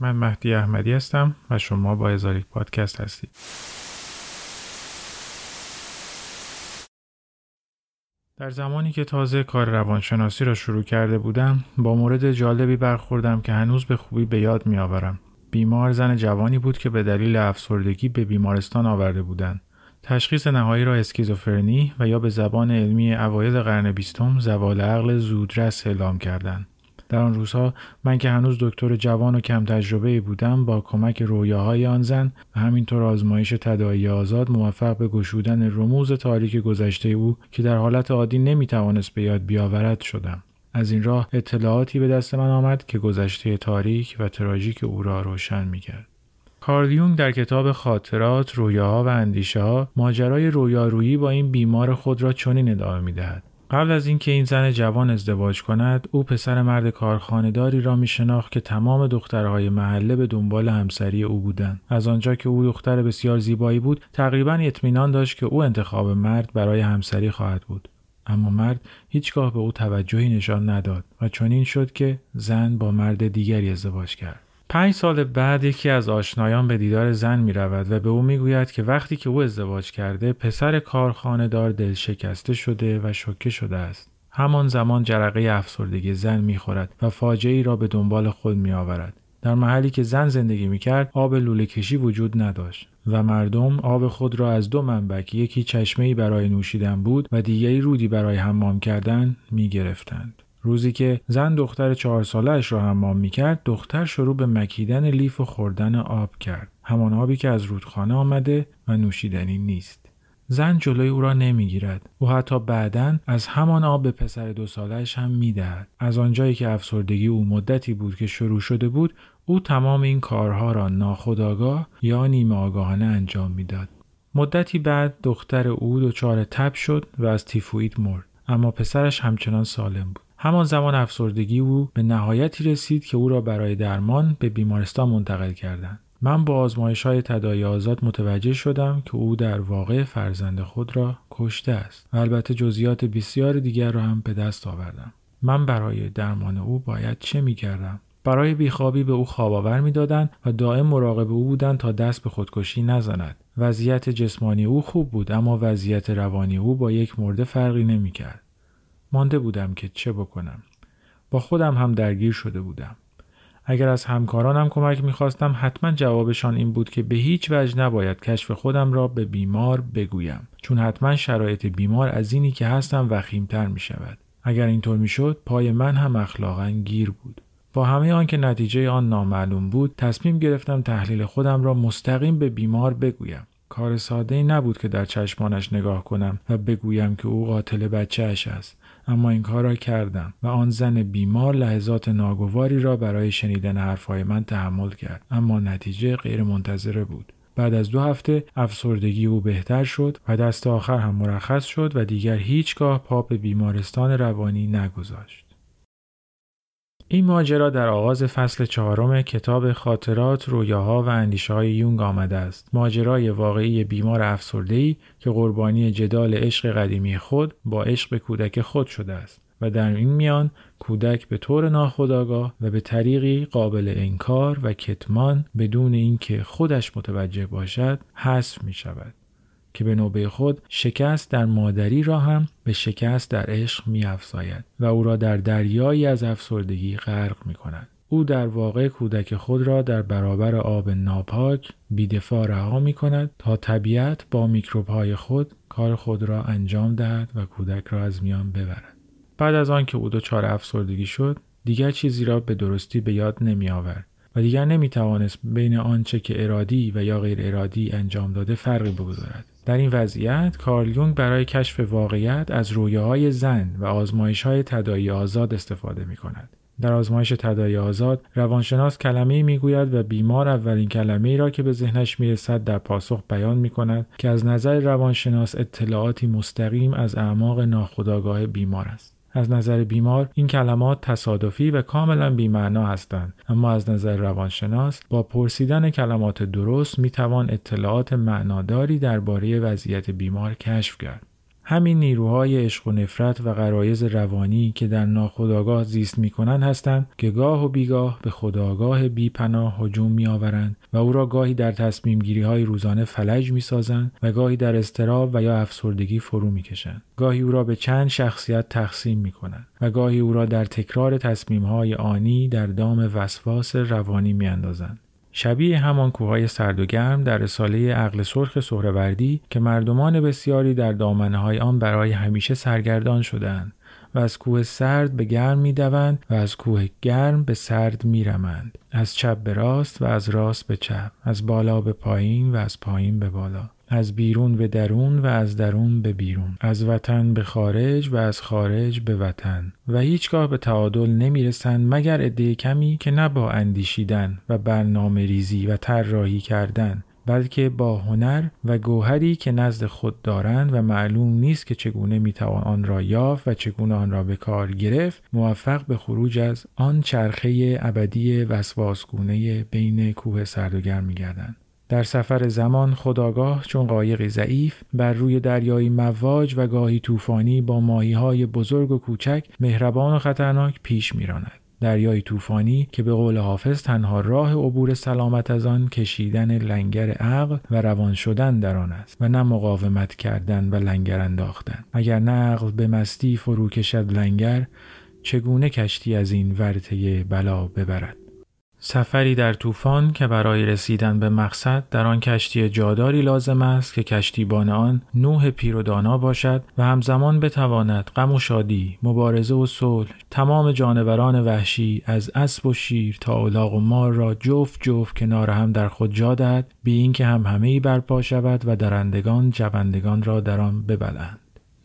من مهدی احمدی هستم و شما با ازاریک پادکست هستید در زمانی که تازه کار روانشناسی را شروع کرده بودم با مورد جالبی برخوردم که هنوز به خوبی به یاد می آورم. بیمار زن جوانی بود که به دلیل افسردگی به بیمارستان آورده بودند. تشخیص نهایی را اسکیزوفرنی و یا به زبان علمی اوایل قرن بیستم زوال عقل زودرس اعلام کردند. در آن روزها من که هنوز دکتر جوان و کم تجربه بودم با کمک رویاهای آن زن و همینطور آزمایش تداعی آزاد موفق به گشودن رموز تاریک گذشته او که در حالت عادی نمی‌توانست به یاد بیاورد شدم از این راه اطلاعاتی به دست من آمد که گذشته تاریک و تراژیک او را روشن می‌کرد کارل یونگ در کتاب خاطرات، رویاها و اندیشه ها ماجرای رویارویی با این بیمار خود را چنین ادامه می‌دهد. قبل از اینکه این زن جوان ازدواج کند او پسر مرد کارخانهداری را می شناخت که تمام دخترهای محله به دنبال همسری او بودند. از آنجا که او دختر بسیار زیبایی بود تقریبا اطمینان داشت که او انتخاب مرد برای همسری خواهد بود. اما مرد هیچگاه به او توجهی نشان نداد و چنین شد که زن با مرد دیگری ازدواج کرد. پنج سال بعد یکی از آشنایان به دیدار زن می رود و به او می گوید که وقتی که او ازدواج کرده پسر کارخانه دار دل شکسته شده و شوکه شده است. همان زمان جرقه افسردگی زن می خورد و فاجعه را به دنبال خود می آورد. در محلی که زن زندگی می کرد آب لوله کشی وجود نداشت و مردم آب خود را از دو منبع یکی چشمه برای نوشیدن بود و دیگری رودی برای حمام کردن می گرفتند. روزی که زن دختر چهار سالش را حمام می کرد دختر شروع به مکیدن لیف و خوردن آب کرد. همان آبی که از رودخانه آمده و نوشیدنی نیست. زن جلوی او را نمی‌گیرد. او حتی بعدا از همان آب به پسر دو سالش هم می‌دهد. از آنجایی که افسردگی او مدتی بود که شروع شده بود او تمام این کارها را ناخودآگاه یا نیمه آگاهانه انجام می‌داد. مدتی بعد دختر او دچار تب شد و از تیفوید مرد. اما پسرش همچنان سالم بود. همان زمان افسردگی او به نهایتی رسید که او را برای درمان به بیمارستان منتقل کردند. من با آزمایش های تدایی آزاد متوجه شدم که او در واقع فرزند خود را کشته است و البته جزئیات بسیار دیگر را هم به دست آوردم. من برای درمان او باید چه می کردم؟ برای بیخوابی به او خواب آور می‌دادند و دائم مراقب او بودند تا دست به خودکشی نزند. وضعیت جسمانی او خوب بود اما وضعیت روانی او با یک مرده فرقی نمی‌کرد. مانده بودم که چه بکنم با خودم هم درگیر شده بودم اگر از همکارانم کمک می‌خواستم حتما جوابشان این بود که به هیچ وجه نباید کشف خودم را به بیمار بگویم چون حتما شرایط بیمار از اینی که هستم وخیمتر می شود. اگر اینطور می‌شد پای من هم اخلاقا گیر بود. با همه آنکه نتیجه آن نامعلوم بود تصمیم گرفتم تحلیل خودم را مستقیم به بیمار بگویم. کار ساده ای نبود که در چشمانش نگاه کنم و بگویم که او قاتل بچهش است اما این کار را کردم و آن زن بیمار لحظات ناگواری را برای شنیدن حرفهای من تحمل کرد اما نتیجه غیر منتظره بود. بعد از دو هفته افسردگی او بهتر شد و دست آخر هم مرخص شد و دیگر هیچگاه پا به بیمارستان روانی نگذاشت. این ماجرا در آغاز فصل چهارم کتاب خاطرات، رویاها و اندیشه های یونگ آمده است. ماجرای واقعی بیمار افسرده‌ای که قربانی جدال عشق قدیمی خود با عشق کودک خود شده است. و در این میان کودک به طور ناخودآگاه و به طریقی قابل انکار و کتمان بدون اینکه خودش متوجه باشد حذف می شود. که به نوبه خود شکست در مادری را هم به شکست در عشق می افزاید و او را در دریایی از افسردگی غرق می کند. او در واقع کودک خود را در برابر آب ناپاک بیدفاع رها می کند تا طبیعت با میکروب های خود کار خود را انجام دهد و کودک را از میان ببرد. بعد از آنکه او دچار افسردگی شد دیگر چیزی را به درستی به یاد نمی آورد و دیگر نمی توانست بین آنچه که ارادی و یا غیر ارادی انجام داده فرقی بگذارد. در این وضعیت کارل یونگ برای کشف واقعیت از رویاهای زن و آزمایش های تدایی آزاد استفاده می کند. در آزمایش تدایی آزاد روانشناس کلمه می گوید و بیمار اولین کلمه را که به ذهنش می رسد در پاسخ بیان می کند که از نظر روانشناس اطلاعاتی مستقیم از اعماق ناخودآگاه بیمار است. از نظر بیمار این کلمات تصادفی و کاملا بیمعنا هستند. اما از نظر روانشناس با پرسیدن کلمات درست می‌توان اطلاعات معناداری درباره وضعیت بیمار کشف کرد. همین نیروهای عشق و نفرت و غرایز روانی که در ناخودآگاه زیست می‌کنند هستند که گاه و بیگاه به خداگاه بی پناه هجوم میآورند و او را گاهی در تصمیم گیری های روزانه فلج می سازند و گاهی در استراب و یا افسردگی فرو می کشند. گاهی او را به چند شخصیت تقسیم می کنند و گاهی او را در تکرار تصمیم های آنی در دام وسواس روانی می اندازند. شبیه همان کوههای سرد و گرم در رساله عقل سرخ سهروردی که مردمان بسیاری در دامنه های آن برای همیشه سرگردان شدند و از کوه سرد به گرم می دوند و از کوه گرم به سرد می رمند. از چپ به راست و از راست به چپ از بالا به پایین و از پایین به بالا از بیرون به درون و از درون به بیرون از وطن به خارج و از خارج به وطن. و هیچگاه به تعادل نمی‌رسند مگر عده کمی که نه با اندیشیدن و برنامه ریزی و طراحی کردن بلکه با هنر و گوهری که نزد خود دارند و معلوم نیست که چگونه می‌توان آن را یافت و چگونه آن را به کار گرفت موفق به خروج از آن چرخه ابدی وسواسگونه بین کوه سرد و گرم میگردند. در سفر زمان خداگاه چون قایقی ضعیف بر روی دریایی مواج و گاهی طوفانی با ماهی های بزرگ و کوچک مهربان و خطرناک پیش میراند. دریای طوفانی که به قول حافظ تنها راه عبور سلامت از آن کشیدن لنگر عقل و روان شدن در آن است و نه مقاومت کردن و لنگر انداختن. اگر نه عقل به مستی فرو کشد لنگر چگونه کشتی از این ورطه بلا ببرد؟ سفری در طوفان که برای رسیدن به مقصد در آن کشتی جاداری لازم است که کشتیبان آن نوح پیر و دانا باشد و همزمان بتواند غم و شادی مبارزه و صلح تمام جانوران وحشی از اسب و شیر تا الاغ و مار را جفت جفت کنار هم در خود جا دهد بی اینکه هم همه ای برپا شود و درندگان جوندگان را در آن ببلند.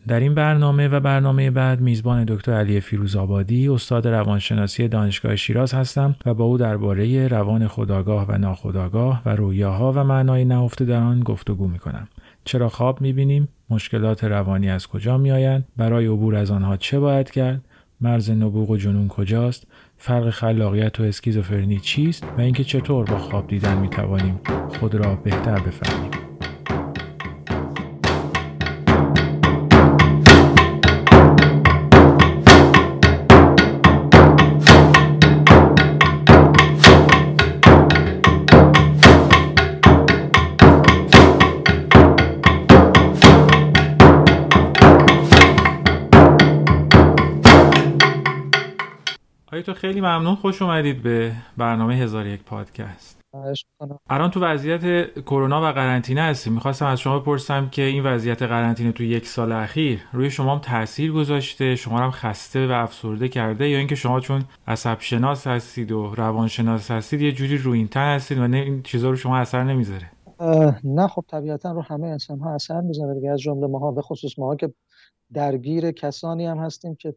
در این برنامه و برنامه بعد میزبان دکتر علی فیروزآبادی استاد روانشناسی دانشگاه شیراز هستم و با او درباره روان خداگاه و ناخداگاه و رویاها و معنای نهفته در آن گفتگو می‌کنم. چرا خواب می‌بینیم؟ مشکلات روانی از کجا میآیند؟ برای عبور از آنها چه باید کرد؟ مرز نبوغ و جنون کجاست؟ فرق خلاقیت و اسکیزوفرنی چیست؟ و اینکه چطور با خواب دیدن می‌توانیم خود را بهتر بفهمیم؟ تو خیلی ممنون. خوش اومدید به برنامه هزار یک پادکست. الان تو وضعیت کرونا و قرنطینه هستیم. می‌خواستم از شما بپرسم که این وضعیت قرنطینه تو یک سال اخیر روی شما هم تاثیر گذاشته؟ شما هم خسته و افسرده کرده؟ یا اینکه شما چون عصب شناس هستید و روانشناس هستید یه جوری روی این تن هستید و این چیزا رو شما اثر نمی‌ذاره؟ نه خب طبیعتا رو همه انسان ها اثر می‌ذاره. دیگه از جمله ماها به خصوص ماها که درگیر کسانی هم هستیم که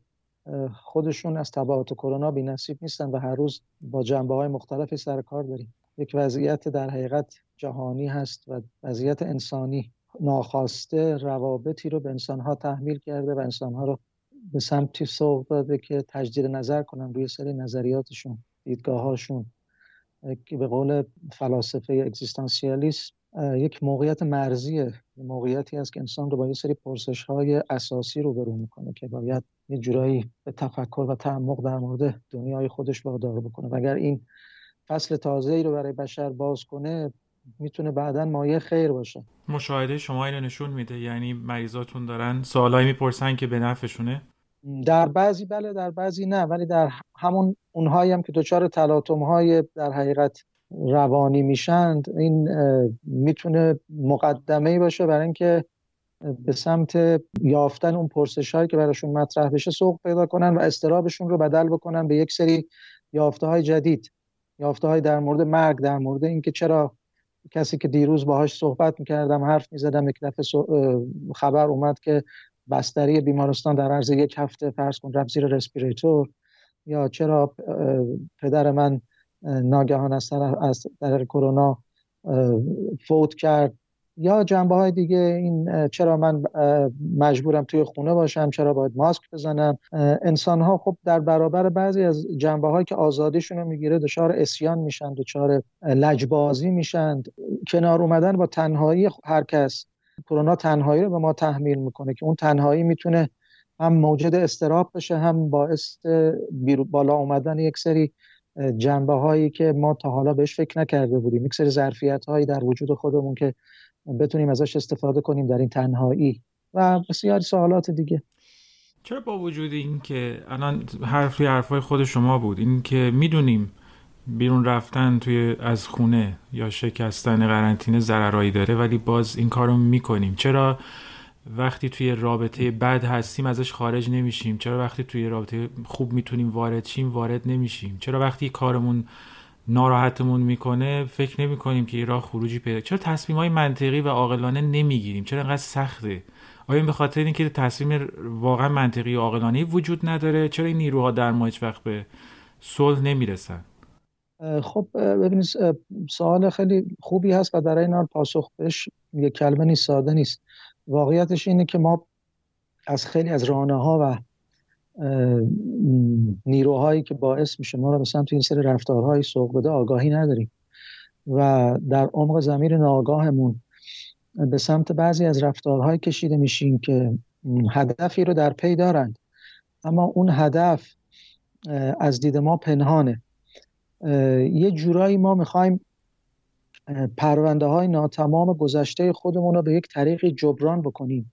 خودشون از تبعات کرونا بی نصیب نیستن و هر روز با جنبه های مختلفی سر کار داریم. یک وضعیت در حقیقت جهانی هست و وضعیت انسانی ناخواسته روابطی رو به انسانها تحمیل کرده و انسانها رو به سمتی سوق داده که تجدید نظر کنن روی سری نظریاتشون دیدگاهاشون که به قول فلاسفه اگزیستانسیالیسم یک موقعیت مرزیه. موقعیتی است که انسان رو با یه سری پرسش های اساسی رو برو می‌کنه که باید یه جورایی به تفکر و تعمق در مورد دنیای خودش وادار بکنه. و اگر این فصل تازه ای رو برای بشر باز کنه می‌تونه بعدا مایه خیر باشه. مشاهده شما اینو نشون میده. یعنی مریضاتون دارن سوالایی می‌پرسن که به نفعشونه. در بعضی بله در بعضی نه ولی در همون اونهایی هم که دچار تلاطم های در حقیقت روانی میشند این می‌تونه مقدمه ای باشه برای اینکه به سمت یافتن اون پرسش هایی که براشون مطرح بشه سوق پیدا کنن و استرابشون رو بدل بکنن به یک سری یافته های جدید یافته های در مورد مرگ در مورد اینکه چرا کسی که دیروز باهاش صحبت می‌کردم حرف می‌زدم یک دفعه خبر اومد که بستری بیمارستان در عرض یک هفته فرض کن رفت زیر رسپیریتور یا چرا پدر من ناگهان از از کرونا فوت کرد. یا جنبه های دیگه این چرا من مجبورم توی خونه باشم چرا باید ماسک بزنم؟ انسان ها خب در برابر بعضی از جنبه هایی که آزادیشون رو می‌گیره دچار اسیان میشن دچار لجبازی میشن. کنار اومدن با تنهایی هر کس کرونا تنهایی رو به ما تحمیل می‌کنه که اون تنهایی می‌تونه هم موجد استراب بشه هم باعث بالا اومدن یک سری جنبه هایی که ما تا حالا بهش فکر نکرده بودیم. یک سری ظرفیت هایی در وجود خودمون که بتونیم ازش استفاده کنیم در این تنهایی و بسیاری سوالات دیگه. چرا با وجود این که الان حرفی حرفای خود شما بود این که می‌دونیم بیرون رفتن توی از خونه یا شکستن قرنطینه ضررایی داره ولی باز این کارو می‌کنیم. چرا وقتی توی رابطه بد هستیم ازش خارج نمیشیم؟ چرا وقتی توی رابطه خوب می‌تونیم وارد شیم وارد نمیشیم؟ چرا وقتی کارمون ناراحتمون می‌کنه فکر نمی کنیم که راه خروجی پیدا چرا تصمیم های منطقی و عاقلانه نمی‌گیریم؟ چرا انقدر سخته؟ آیا به خاطر اینکه تصمیم واقعا منطقی و عاقلانه وجود نداره چرا این نیروها در ما هیچ وقت به صلح نمی‌رسن؟ خب ببینید سوال خیلی خوبی هست و در این حال پاسخ بهش یک کلمه نیست ساده نیست. واقعیتش اینه که ما از خیلی از رانه ها و نیروهایی که باعث میشه ما رو به سمت این سری رفتارهای سوق بده آگاهی نداریم. و در عمق زمیر ناگاهمون به سمت بعضی از رفتارهای کشیده میشیم که هدفی رو در پی دارند. اما اون هدف از دید ما پنهانه. یه جورایی ما می‌خوایم پرونده های ناتمام گذشته خودمون رو به یک طریقی جبران بکنیم.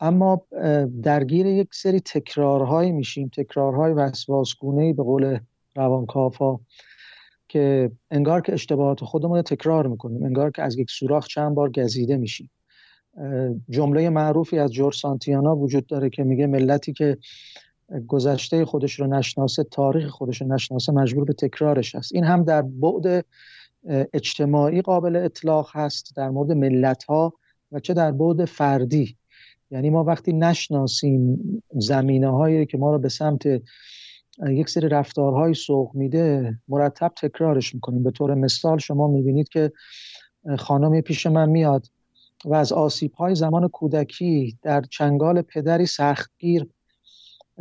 اما درگیر یک سری تکرارهایی میشیم. تکرارهای وسواسگونه به قول روانکاف که انگار که اشتباهات خودمون رو تکرار می‌کنیم. انگار که از یک سوراخ چند بار گزیده میشیم. جمله معروفی از جور سانتیانا وجود داره که میگه ملتی که گذشته خودش رو نشناسه تاریخ خودش رو نشناسه مجبور به تکرارش هست. این هم در بعد اجتماعی قابل اطلاق هست در مورد ملت ها و چه در بعد فردی. یعنی ما وقتی نشناسیم زمینه هایی که ما رو به سمت یک سری رفتارهای سوق میده مرتب تکرارش می‌کنیم. به طور مثال شما می‌بینید که خانمی پیش من میاد و از آسیب های زمان کودکی در چنگال پدری سختگیر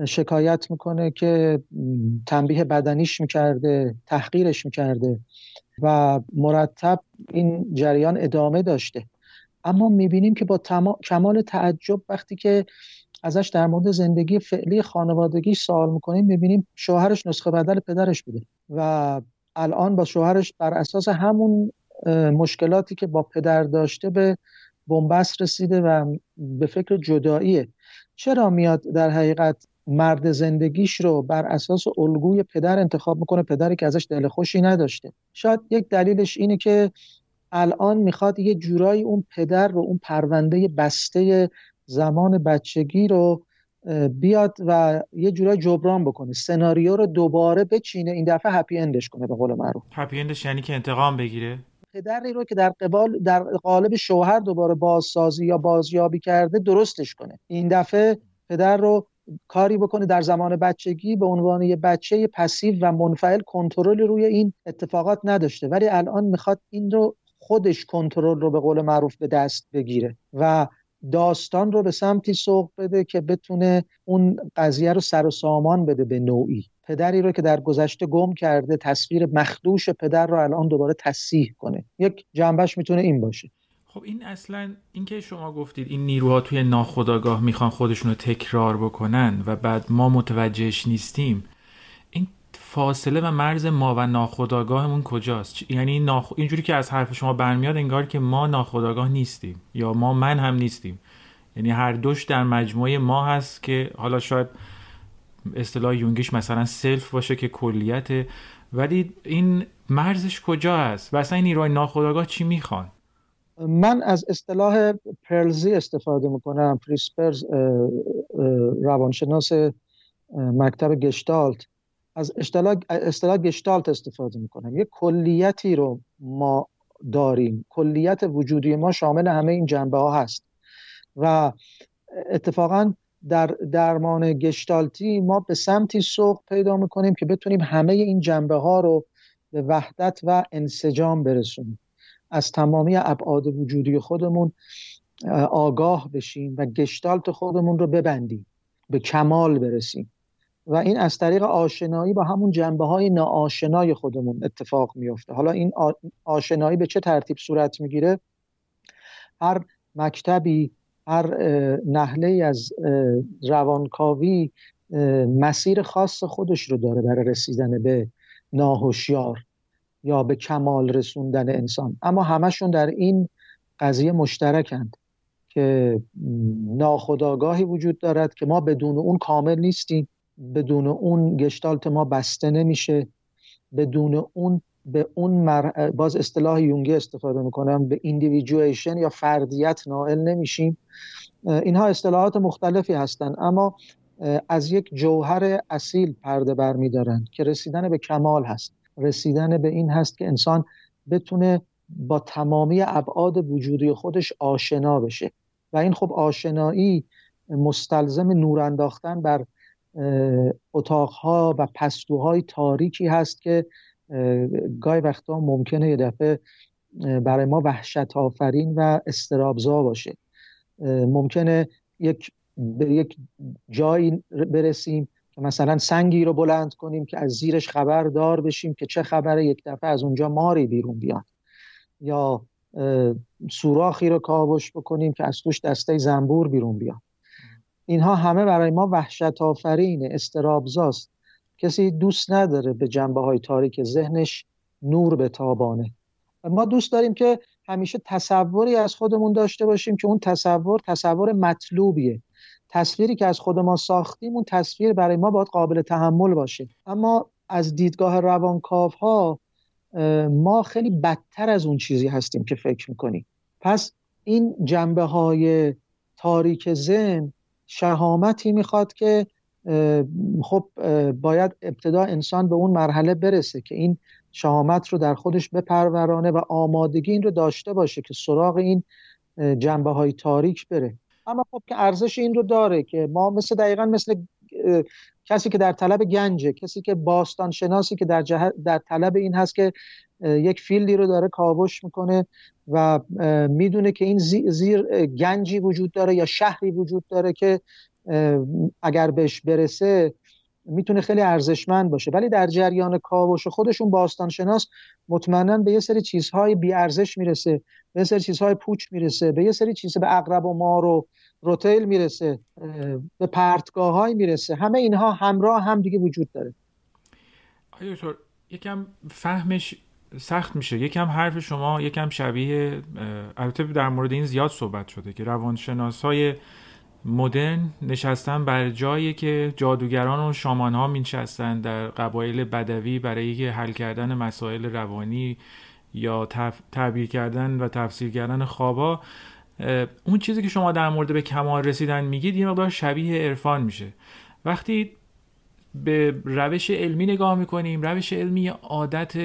شکایت می‌کنه که تنبیه بدنیش می‌کرده تحقیرش می‌کرده و مرتب این جریان ادامه داشته. اما می‌بینیم که با کمال تعجب وقتی که ازش در مورد زندگی فعلی خانوادگی سوال می‌کنیم می‌بینیم شوهرش نسخه بدل پدرش بوده و الان با شوهرش بر اساس همون مشکلاتی که با پدر داشته به بنبست رسیده و به فکر جداییه. چرا میاد در حقیقت مرد زندگیش رو بر اساس الگوی پدر انتخاب می‌کنه؟ پدری که ازش دل خوشی نداشته. شاید یک دلیلش اینه که الان می‌خواد یه جورایی اون پدر رو اون پرونده بسته زمان بچگی رو بیاد و یه جورایی جبران بکنه. سناریو رو دوباره بچینه این دفعه هپی اندش کنه به قول معروف. هپی اندش یعنی که انتقام بگیره؟ پدری رو که در قبال در قالب شوهر دوباره بازسازی یا بازیابی کرده درستش کنه. این دفعه پدر رو کاری بکنه در زمان بچگی به عنوان یه بچه پسیو و منفعل کنترل روی این اتفاقات نداشته. ولی الان می‌خواد این رو خودش کنترل رو به قول معروف به دست بگیره و داستان رو به سمتی سوق بده که بتونه اون قضیه رو سر و سامان بده به نوعی. پدری رو که در گذشته گم کرده تصویر مخدوش پدر رو الان دوباره تصیح کنه. یک جنبش می‌تونه این باشه. خب این اصلا اینکه شما گفتید این نیروها توی ناخودآگاه می‌خوان خودشون رو تکرار بکنن و بعد ما متوجهش نیستیم فاصله و مرز ما و ناخودآگاهمون کجاست؟ یعنی ناخ... اینجوری که از حرف شما برمیاد انگار که ما ناخودآگاه نیستیم یا ما من هم نیستیم. یعنی هر دوش در مجموعه ما هست که حالا شاید اصطلاح یونگیش مثلا سلف باشه که کلیت. ولی این مرزش کجا هست؟ و اصلا این نیروهای ناخودآگاه چی می‌خوان؟ من از اصطلاح پرلزی استفاده می‌کنم پریسپرز روانشناس مکتب گشتالت. از اصطلاح گشتالت استفاده می‌کنم. یه کلیتی رو ما داریم. کلیت وجودی ما شامل همه این جنبه ها هست. و اتفاقا در درمان گشتالتی ما به سمتی سوق پیدا می‌کنیم که بتونیم همه این جنبه ها رو به وحدت و انسجام برسونیم. از تمامی ابعاد وجودی خودمون آگاه بشیم و گشتالت خودمون رو ببندیم. به کمال برسیم. و این از طریق آشنایی با همون جنبه های ناآشنای خودمون اتفاق میفته حالا این آشنایی به چه ترتیب صورت می‌گیره؟ هر مکتبی هر نحله از روانکاوی مسیر خاص خودش رو داره برای رسیدن به ناهوشیار یا به کمال رسوندن انسان. اما همشون در این قضیه مشترکند که ناخداگاهی وجود دارد که ما بدون اون کامل نیستیم. بدون اون گشتالت ما بسته نمیشه. بدون اون به اون مر... باز اصطلاح یونگی استفاده می‌کنم به ایندیویدویشن یا فردیت نائل نمیشیم. اینها اصطلاحات مختلفی هستند اما از یک جوهر اصیل پرده برمیدارند که رسیدن به کمال هست. رسیدن به این هست که انسان بتونه با تمامی ابعاد وجودی خودش آشنا بشه. و این خب آشنایی مستلزم نور انداختن بر اتاقها و پستوهای تاریکی هست که گاهی وقتا ممکنه یه دفعه برای ما وحشت آفرین و استرابزا باشه. ممکنه یک به یک جایی برسیم که مثلا سنگی رو بلند کنیم که از زیرش خبر دار بشیم که چه خبره یک دفعه از اونجا ماری بیرون بیاد یا سوراخی رو کاوش بکنیم که از توش دسته زنبور بیرون بیاد اینها همه برای ما وحشت آفرین استرابزاست. کسی دوست نداره به جنبه های تاریک ذهنش نور به تابانه ما دوست داریم که همیشه تصوری از خودمون داشته باشیم که اون تصور تصور مطلوبیه. تصویری که از خود ما ساختیم اون تصویر برای ما باید قابل تحمل باشه. اما از دیدگاه روانکاو ها ما خیلی بدتر از اون چیزی هستیم که فکر می‌کنیم. پس این جنبه های تاریک ذهن شهامتی می‌خواد که خب باید ابتدا انسان به اون مرحله برسه که این شهامت رو در خودش بپرورانه و آمادگی این رو داشته باشه که سراغ این جنبه های تاریک بره. اما خب که ارزش این رو داره که ما مثل دقیقا مثل کسی که در طلب گنجه کسی که باستان شناسی که در, در طلب این هست که یک فیلدی رو داره کاوش می‌کنه و می‌دونه که این زیر گنجی وجود داره یا شهری وجود داره که اگر بهش برسه می‌تونه خیلی ارزشمند باشه. ولی در جریان کاوش خودشون باستانشناس مطمئنا به یه سری چیزهای بی ارزش می‌رسه به یه سری چیزهای پوچ می‌رسه به یه سری چیز به اقرب و مار و روتیل می‌رسه به پرتگاه می‌رسه. همه اینها همراه هم دیگه وجود داره. آیا یکم فهمش سخت میشه. یکم حرف شما یکم شبیه البته در مورد این زیاد صحبت شده که روانشناس های مدرن نشستن بر جایی که جادوگران و شامان ها نشستن در قبایل بدوی برای حل کردن مسائل روانی یا تعبیر کردن و تفسیر کردن خوابا اون چیزی که شما در مورد به کمال رسیدن میگید یه مقدار شبیه عرفان میشه. وقتی به روش علمی نگاه می‌کنیم روش علمی عادت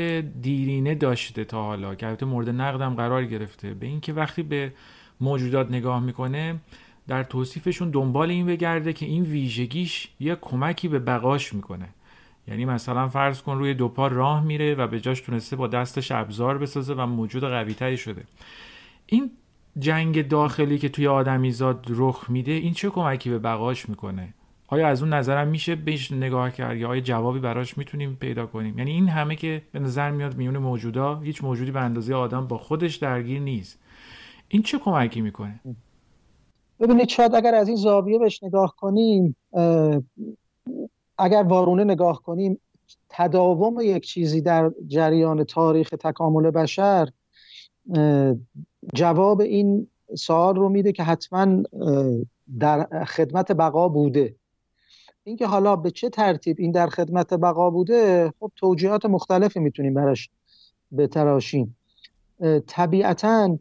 دیرینه داشته تا حالا که البته مورد نقدم قرار گرفته. به اینکه وقتی به موجودات نگاه می‌کنه در توصیفشون دنبال این بگرده که این ویژگیش یه کمکی به بقاش می‌کنه. یعنی مثلا فرض کن روی دو پا راه میره و به جاش تونسته با دستش ابزار بسازه و موجود قوی شده. این جنگ داخلی که توی آدمیزاد رخ میده این چه کمکی به بقاش می‌کنه؟ آیا از اون نظرم میشه بهش نگاه کرد یا آیا جوابی براش می‌تونیم پیدا کنیم؟ یعنی این همه که به نظر میاد میون موجودا هیچ موجودی به اندازه آدم با خودش درگیر نیست. این چه کمکی می‌کنه؟ ببینید شاید اگر از این زاویه بهش نگاه کنیم اگر وارونه نگاه کنیم تداوم یک چیزی در جریان تاریخ تکامل بشر جواب این سوال رو میده که حتما در خدمت بقا بوده. اینکه حالا به چه ترتیب این در خدمت بقا بوده خب توجیهات مختلفی می‌تونیم براش بتراشیم. طبیعتا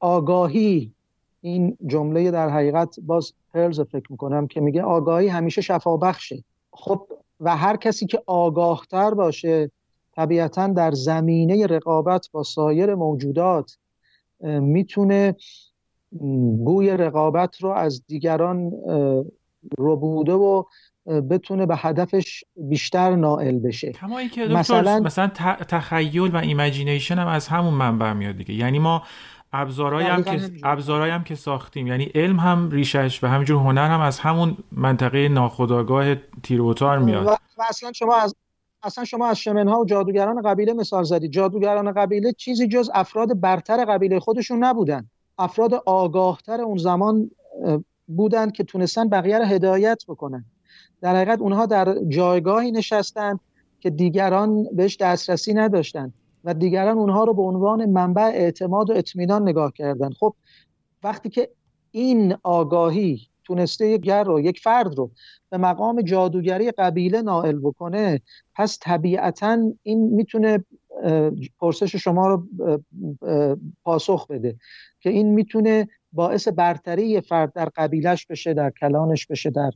آگاهی این جمله در حقیقت باز پرلز فکر می‌کنم که میگه آگاهی همیشه شفابخشه. خب و هر کسی که آگاهتر باشه طبیعتا در زمینه رقابت با سایر موجودات می‌تونه گوی رقابت رو از دیگران ربوده و بتونه به هدفش بیشتر نائل بشه. کما که مثلا مثلا تخیل و imagination هم از همون منبع میاد دیگه. یعنی ما ابزارهایی هم که ابزارهایی هم که ساختیم. یعنی علم هم ریشش و همینجور هنر هم از همون منطقه ناخودآگاه تیروتار میاد. و, اصلا شما از اصلا شما از شمنها و جادوگران قبیله مثال زدید. جادوگران قبیله چیزی جز افراد برتر قبیله خودشون نبودن. افراد آگاهتر اون زمان بودند که تونستن بقیه رو هدایت بکنن. در حقیقت اونها در جایگاهی نشستن که دیگران بهش دسترسی نداشتن و دیگران اونها رو به عنوان منبع اعتماد و اطمینان نگاه کردن. خب وقتی که این آگاهی تونسته یک گر رو یک فرد رو به مقام جادوگری قبیله نائل بکنه پس طبیعتا این می‌تونه پرسش شما رو پاسخ بده که این می‌تونه باعث برتری فرد در قبیلش بشه در کلانش بشه در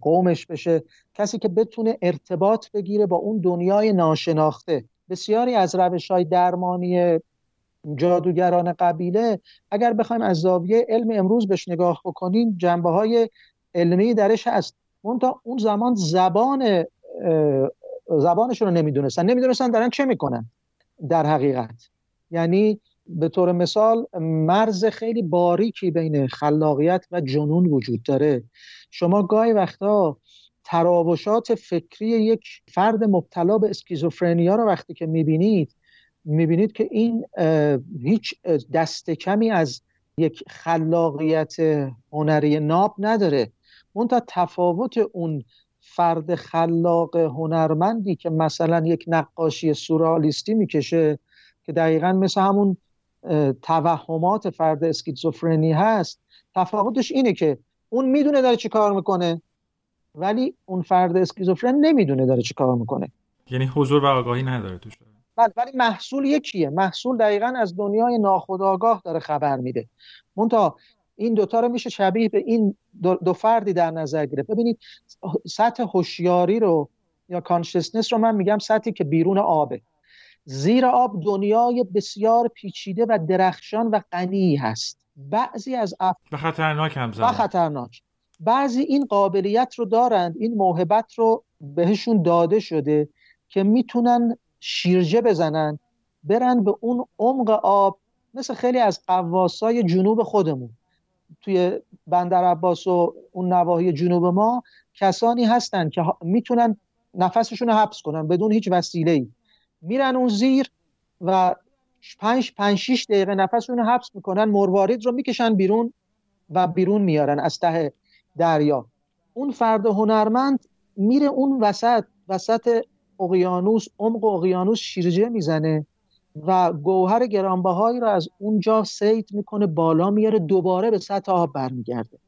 قومش بشه. کسی که بتونه ارتباط بگیره با اون دنیای ناشناخته. بسیاری از روش های درمانی جادوگران قبیله اگر بخوایم از زاویه علم امروز بهش نگاه بکنیم جنبه های علمی درش هست. اون تا اون زمان زبان زبانشون رو نمی‌دونستن. نمی‌دونستن دارن چه می‌کنن در حقیقت. یعنی به طور مثال مرز خیلی باریکی بین خلاقیت و جنون وجود داره. شما گاهی وقتا تراوشات فکری یک فرد مبتلا به اسکیزوفرنیا رو وقتی که می‌بینید می‌بینید که این هیچ دست کمی از یک خلاقیت هنری ناب نداره. اون تا تفاوت اون فرد خلاق هنرمندی که مثلا یک نقاشی سورالیستی می‌کشه که دقیقا مثل همون توهمات فرد اسکیزوفرنی هست تفاوتش اینه که اون می‌دونه داره چی کار می‌کنه ولی اون فرد اسکیزوفرن نمی‌دونه داره چی کار می‌کنه. یعنی حضور و آگاهی نداره توش. بله ولی محصول یکیه. محصول دقیقا از دنیای ناخودآگاه داره خبر میده. منتها این دوتا رو میشه شبیه به این دو, فردی در نظر گرفت. ببینید سطح هوشیاری رو یا کانشسنس رو من میگم سطحی که بیرون آبه. زیر آب دنیای بسیار پیچیده و درخشان و غنی هست. بعضی از اف... و خطرناک هم و خطرناک. بعضی این قابلیت رو دارند این موهبت رو بهشون داده شده که می‌تونن شیرجه بزنن برن به اون عمق آب مثل خیلی از قواسای جنوب خودمون. توی بندر عباس و اون نواحی جنوب ما کسانی هستن که می‌تونن نفسشون رو حبس کنن بدون هیچ وسیله ای میرن اون زیر و پنج پنج شیش دقیقه نفسشون رو حبس می‌کنن مروارید رو می‌کشن بیرون و بیرون میارن از ته دریا. اون فرد هنرمند میره اون وسط وسط اقیانوس عمق اقیانوس شیرجه می‌زنه و گوهر گرانبهایی رو از اونجا سید می‌کنه بالا میاره دوباره به سطح آب برمیگرده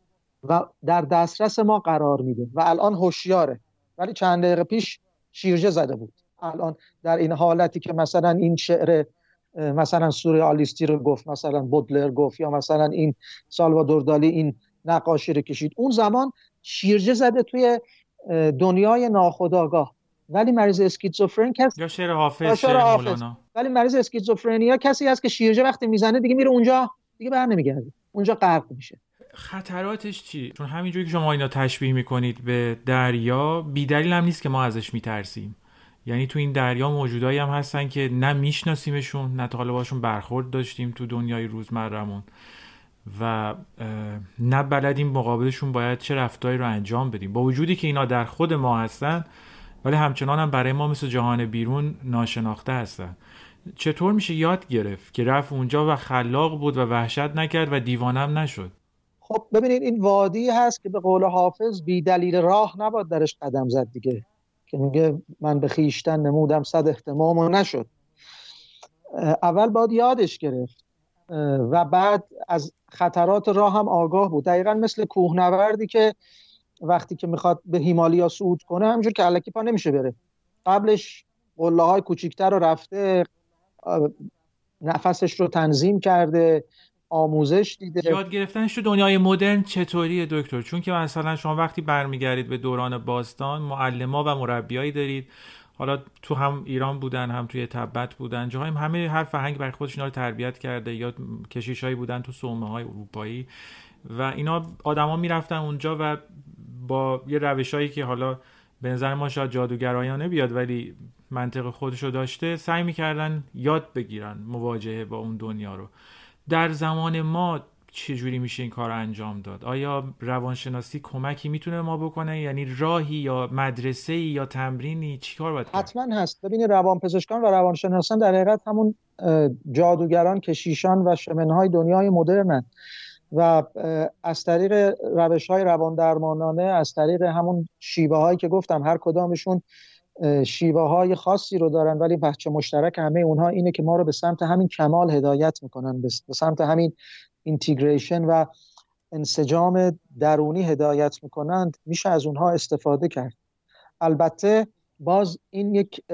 و در دسترس ما قرار میده و الان هوشیاره. ولی چند دقیقه پیش شیرجه زده بود. الان در این حالتی که مثلا این شعر مثلا سوریالیستی رو گفت مثلا بودلر گفت یا مثلا این سالوادور دالی این نقاشی رو کشید. اون زمان شیرجه زده توی دنیای ناخودآگاه. ولی مریض اسکیزوفرن کسی یا شعر حافظ شعر حافظ. ولی مریض اسکیزوفرنیا کسی هست که شیرجه وقتی می‌زنه دیگه میره اونجا دیگه بر نمیگرده. اونجا غرق میشه. خطراتش چی؟ چون همینجوری که شما اینا تشبیه می‌کنید به دریا بیدلیل هم نیست که ما ازش میترسیم. یعنی تو این دریا موجودایی هم هستن که نه میشناسیمشون نه تا باشون برخورد داشتیم تو دنیای روزمرهمون. و نه بلدیم مقابلشون باید چه رفتاری رو انجام بدیم. با وجودی که اینا در خود ما هستن ولی همچنان هم برای ما مثل جهان بیرون ناشناخته هستن. چطور میشه یاد گرفت که رفت اونجا و خلاق بود و وحشت نکرد و دیوانم نشد؟ خب ببینید این وادی هست که به قول حافظ بی دلیل راه نباد درش قدم زد دیگه. که میگه من به خیشتن نمودم صد احتمام و نشد. اول باید یادش گرفت و بعد از خطرات راه هم آگاه بود. دقیقا مثل کوهنوردی که وقتی که می‌خواد به هیمالیا صعود کنه همینجور که علکی پا نمیشه بره. قبلش قله های کوچیکتر رو رفته نفسش رو تنظیم کرده آموزش دیده. یاد گرفتنش تو دنیای مدرن چطوریه دکتر؟ چون که مثلا شما وقتی برمیگردید به دوران باستان معلما و مربیایی دارید. حالا تو هم ایران بودن هم توی تبت بودن جاهای همه هر فرهنگ برای خودش اینا رو تربیت کرده یا کشیشایی بودن تو صومعه های اروپایی. و اینا آدما می‌رفتن اونجا و با یه روشهایی که حالا به نظر ما شاید جادوگرایانه بیاد ولی منطق خودشو داشته سعی می‌کردن یاد بگیرن مواجهه با اون دنیا رو. در زمان ما چجوری میشه این کار انجام داد؟ آیا روانشناسی کمکی می‌تونه ما بکنه؟ یعنی راهی یا مدرسه یا تمرینی؟ چیکار باید حتما هست. ببینید روانپزشکان و روانشناسان در حقیقت همون جادوگران کشیشان و شمنهای دنیای مدرنن. و از طریق روش های روان درمانانه از طریق همون شیوه هایی که گفتم هر کدامشون شیوه های خاصی رو دارن ولی بچه مشترک همه اونها اینه که ما رو به سمت همین کمال هدایت می‌کنن به سمت همین اینتیگریشن و انسجام درونی هدایت می‌کنند. میشه از اونها استفاده کرد. البته باز این یک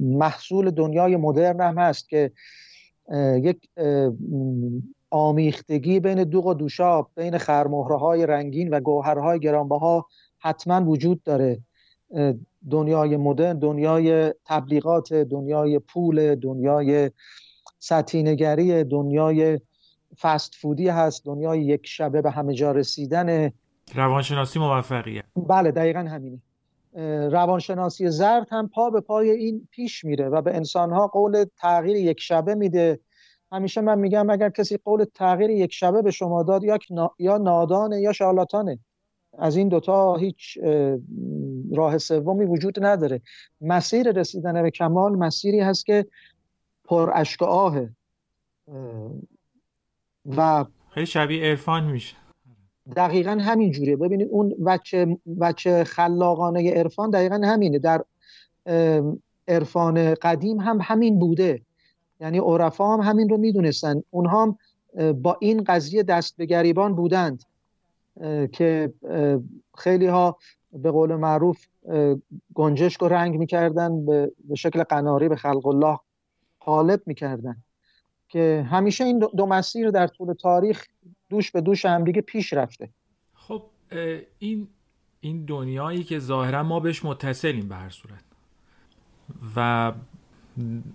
محصول دنیای مدرن هم هست که یک آمیختگی بین دوغ و دوشاب بین خرمهره های رنگین و گوهرهای گرانبها حتما وجود داره. دنیای مدرن دنیای تبلیغات دنیای پول دنیای سطینگری دنیای فست فودی هست دنیای یک شبه به همه جا رسیدن. روانشناسی موفقیه. بله دقیقا همینه. روانشناسی زرد هم پا به پای این پیش میره و به انسانها قول تغییر یک شبه میده. همیشه من میگم اگر کسی قول تغییر یک شبه به شما داد یا, یا نادانه یا شالاتانه از این دوتا هیچ راه سومی وجود نداره. مسیر رسیدن به کمال مسیری هست که پر اشک آهه و خیلی شبیه عرفان میشه. دقیقا همین جوریه. ببینید اون بچه, بچه خلاقانه عرفان دقیقا همینه. در عرفان قدیم هم همین بوده. یعنی عرفا هم همین رو می‌دونستن. اونها هم با این قضیه دست به گریبان بودند که خیلی ها به قول معروف گنجشک و رنگ می‌کردن به شکل قناری به خلق الله غالب می‌کردن. که همیشه این دو مسیر در طول تاریخ دوش به دوش هم دیگه پیش رفته. خب این این دنیایی که ظاهرا ما بهش متصلیم به هر صورت. و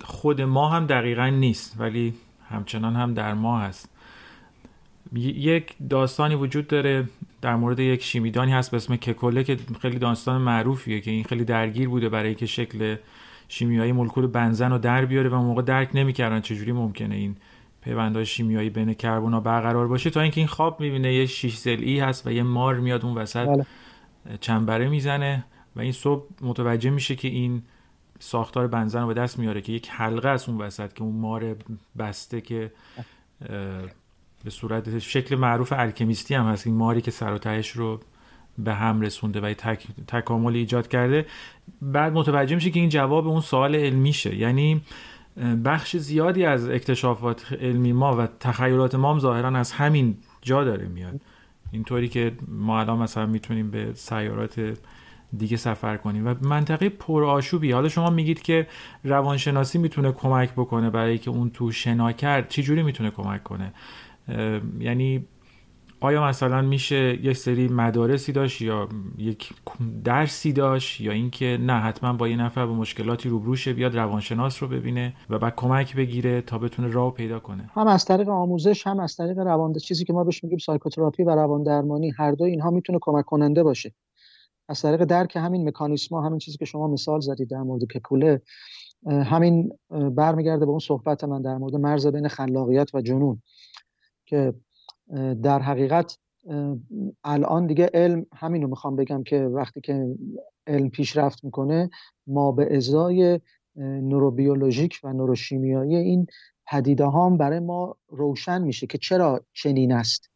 خود ما هم دقیقا نیست ولی همچنان هم در ما هست یک داستانی وجود داره در مورد یک شیمیدانی هست به اسم ککوله که خیلی داستان معروفیه که این خیلی درگیر بوده برای که شکل شیمیایی مولکول بنزن رو در بیاره و موقع درک نمی‌کردن چجوری ممکنه این پیوندهای شیمیایی بین کربونا برقرار باشه تا اینکه این خواب می‌بینه یه شیش هست و یه مار میاد اون وسط بله. چنبره می‌زنه و این صبح متوجه میشه که این ساختار بنزن رو به دست میاره که یک حلقه از اون وسط که اون مار بسته که به صورت شکل معروف الکمیستی هم هست این ماری که سر و تهش رو به هم رسونده و تک... تکامل ایجاد کرده. بعد متوجه میشه که این جواب اون سوال علمیشه. یعنی بخش زیادی از اکتشافات علمی ما و تخیلات ما هم ظاهرا از همین جا داره میاد. اینطوری که ما الان مثلا می‌تونیم به سیارات دیگه سفر کنیم. و منطقه پرآشوبی حالا شما میگید که روانشناسی می‌تونه کمک بکنه برای که اون تو شنا کرد چی جوری می‌تونه کمک کنه؟ یعنی آیا مثلا میشه یک سری مدارسی داشت یا یک درسی داشت یا اینکه نه حتما با یه نفر به مشکلاتی روبرو شه بیاد روانشناس رو ببینه و بعد کمک بگیره تا بتونه راه پیدا کنه؟ هم از طریق آموزش هم از طریق روان چیزی که ما بهش میگیم سایکوتراپی و روان درمانی هر دو اینها می‌تونه کمک کننده باشه. از طریق درک همین مکانیسما همین چیزی که شما مثال زدید در مورد کپوله همین برمیگرده به اون صحبت من در مورد مرز بین خلاقیت و جنون که در حقیقت الان دیگه علم همین رو می‌خوام بگم که وقتی که علم پیشرفت می‌کنه ما به ازای نوروبیولوژیک و نوروشیمیایی این پدیده هم برای ما روشن میشه که چرا چنین است.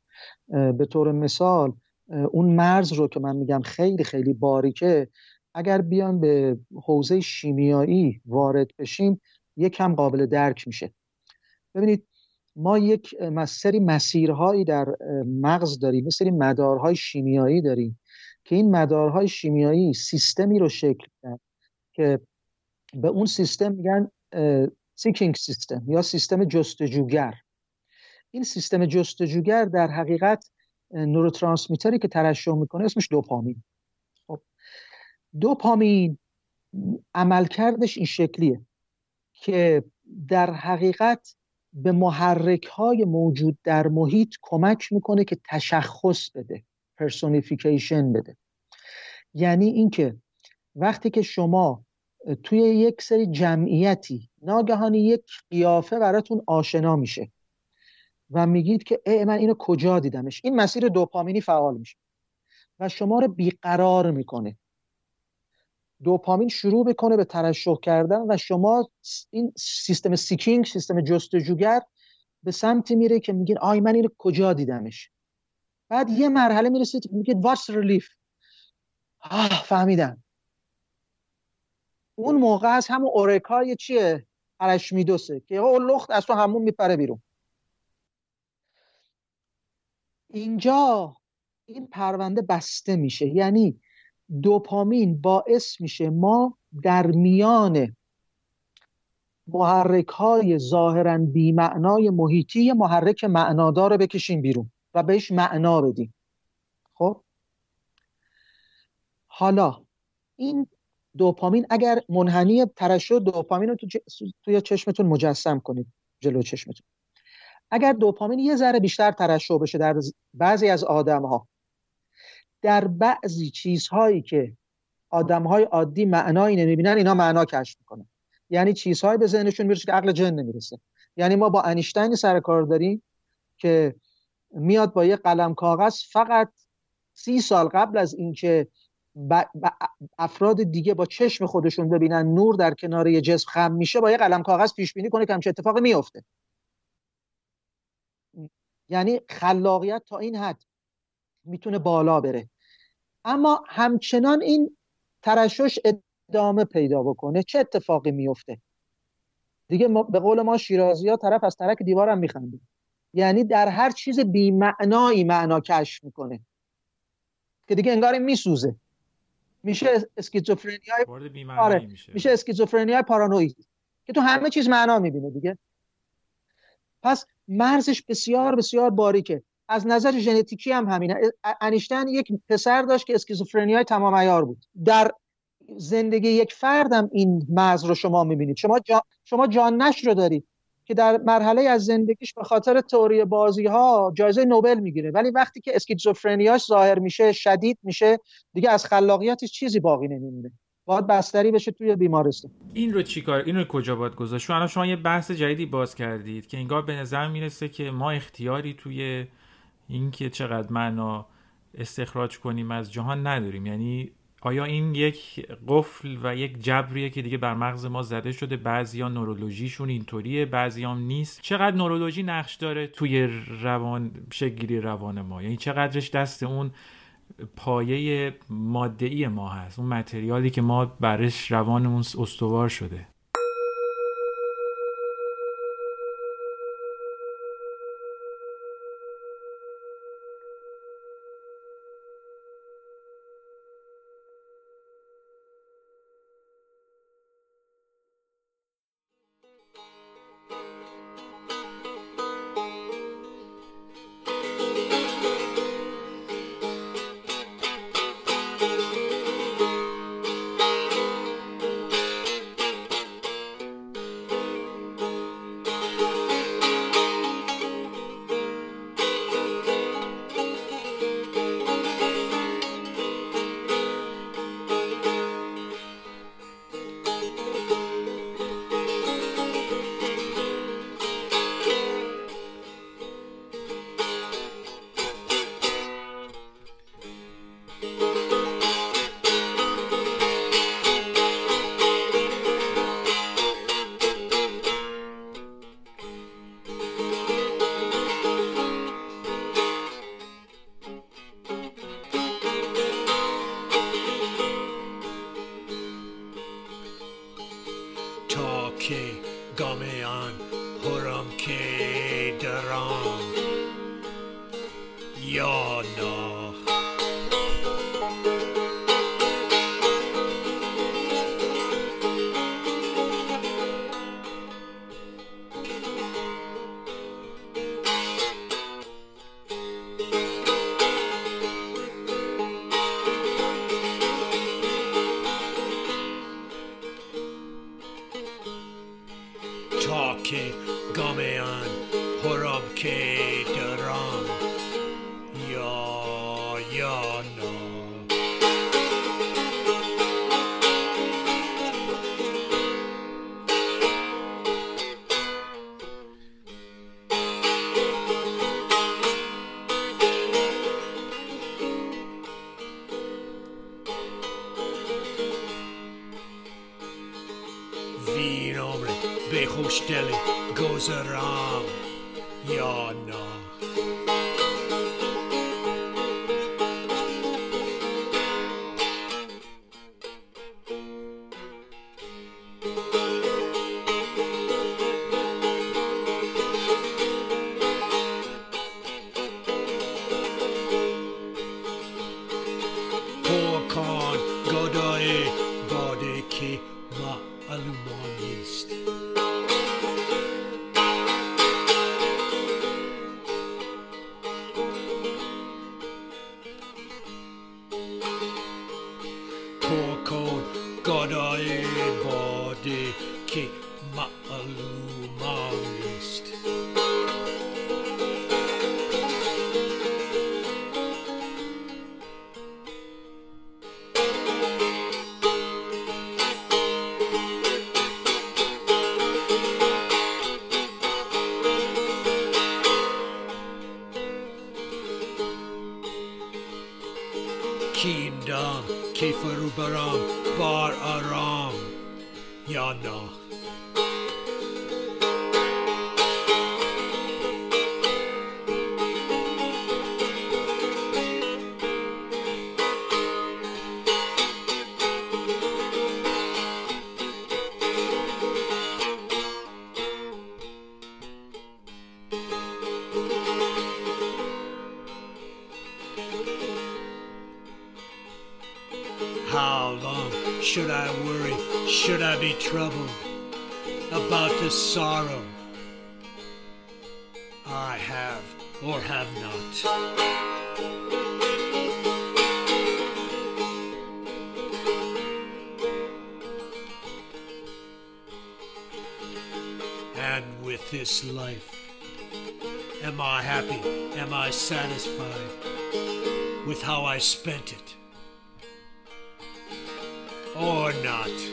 به طور مثال اون مرز رو که من میگم خیلی خیلی باریکه اگر بیان به حوزه شیمیایی وارد بشیم یکم قابل درک میشه. ببینید ما یک سری مسیرهایی در مغز داریم سری مدارهای شیمیایی داریم که این مدارهای شیمیایی سیستمی رو شکل میدن که به اون سیستم میگن سیکینگ سیستم یا سیستم جستجوگر. این سیستم جستجوگر در حقیقت نوروترانسمیتری که ترشح می‌کنه اسمش دوپامین. خب دوپامین عملکردش این شکلیه که در حقیقت به محرک های موجود در محیط کمک می‌کنه که تشخص بده پرسونیفیکیشن بده. یعنی اینکه وقتی که شما توی یک سری جمعیتی ناگهانی یک قیافه براتون آشنا میشه. و میگید که ای من اینو کجا دیدمش؟ این مسیر دوپامینی فعال میشه. و شما رو بیقرار می‌کنه. دوپامین شروع بکنه به ترشح کردن و شما این سیستم seeking سیستم جستجوگر به سمتی میره که میگین آی من اینو کجا دیدمش؟ بعد یه مرحله می‌رسید میگید what a relief آه فهمیدم. اون موقع از همون اورکای چیه؟ ارشمیدوسه که اون لخت از تو همون میپره بیرون. اینجا این پرونده بسته میشه. یعنی دوپامین باعث میشه ما در میان محرک های ظاهرا بیمعنای محیطی محرک معنادار رو بکشیم بیرون و بهش معنا بدیم خب؟ حالا این دوپامین اگر منحنی ترشح دوپامین رو تو توی چشمتون مجسم کنید جلو چشمتون. اگر دوپامین یه ذره بیشتر ترشح بشه در بعضی از آدم ها در بعضی چیزهایی که آدم های عادی معنایی نمی‌بینن اینا معنا کشف می‌کنن. یعنی چیزهایی به ذهنشون می‌رسه که عقل جن نمی‌رسه. یعنی ما با انیشتین سر کار داریم که میاد با یه قلم کاغذ فقط سی سال قبل از اینکه افراد دیگه با چشم خودشون ببینن نور در کنار یه جسم خم میشه با یه قلم کاغذ پیش بینی کنه که همچه اتفاقی میفته یعنی خلاقیت تا این حد می‌تونه بالا بره. اما همچنان این ترشش ادامه پیدا بکنه. چه اتفاقی میفته دیگه به قول ما شیرازی ها طرف از ترک دیوارم میخنده یعنی در هر چیز بیمعنایی معنا کشف می‌کنه. که دیگه انگار میسوزه. میشه اسکیزوفرنی های آره. میشه, میشه اسکیزوفرنی های پارانوید که تو همه چیز معنا می‌بینه دیگه. پس مرزش بسیار بسیار باریکه. از نظر ژنتیکی هم همینه. انیشتین یک پسر داشت که اسکیزوفرنی های تمام ایار بود. در زندگی یک فردم این مرز رو شما می‌بینید. شما جا... شما جانش رو دارید که در مرحله از زندگیش به خاطر تئوری بازی ها جایزه نوبل می‌گیره. ولی وقتی که اسکیزوفرنیاش ظاهر میشه شدید میشه دیگه از خلاقیتش چیزی باقی نمیمونه. باید بستری بشه توی بیمارستان. این رو چیکار این رو کجا باید گذاشت؟ الان شما یه بحث جدیدی باز کردید که انگار به نظر می‌رسه که ما اختیاری توی اینکه چقدر معنا استخراج کنیم از جهان نداریم. یعنی آیا این یک قفل و یک جبریه که دیگه بر مغز ما زده شده بعضیا نورولوژیشون اینطوریه بعضیام نیست؟ چقدر نورولوژی نقش داره توی روان شگیری روان ما؟ یعنی چقدرش دست اون پایه ماده ما هست. اون متریالی که ما برش روانمون استوار شده. know. Should I worry? Should I be troubled about the sorrow I have or have not? And with this life, am I happy? Am I satisfied with how I spent it? Or not.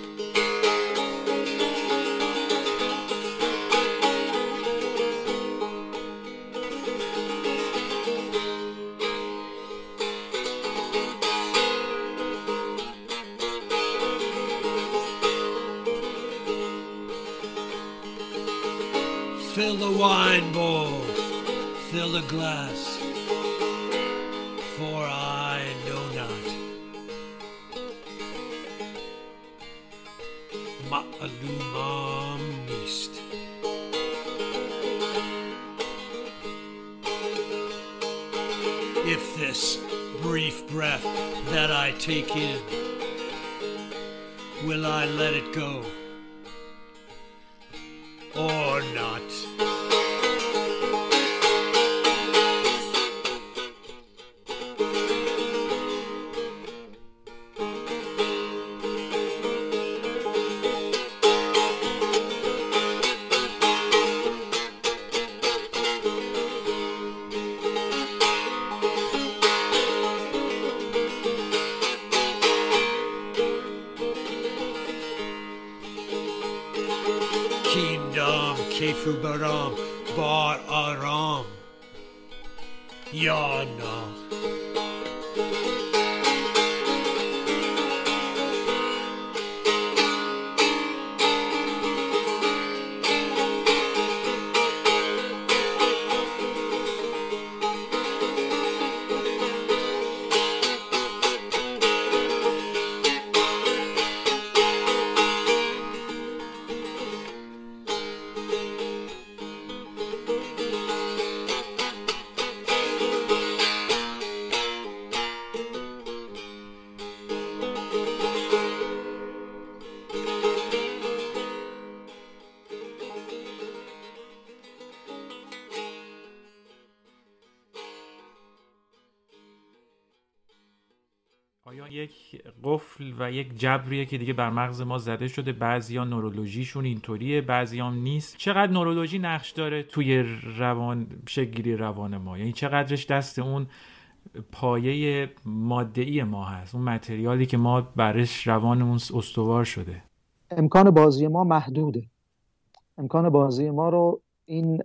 Take in, will I let it go Kubaram, but یک جبریه که دیگه بر مغز ما زده شده. بعضیا نورولوژیشون اینطوریه بعضیام نیست. چقدر نورولوژی نقش داره توی روان شگیری روان ما؟ یعنی چقدرش دست اون پایه ماده ما هست اون متریالی که ما برش روانمون استوار شده. امکان بازی ما محدوده. امکان بازی ما رو این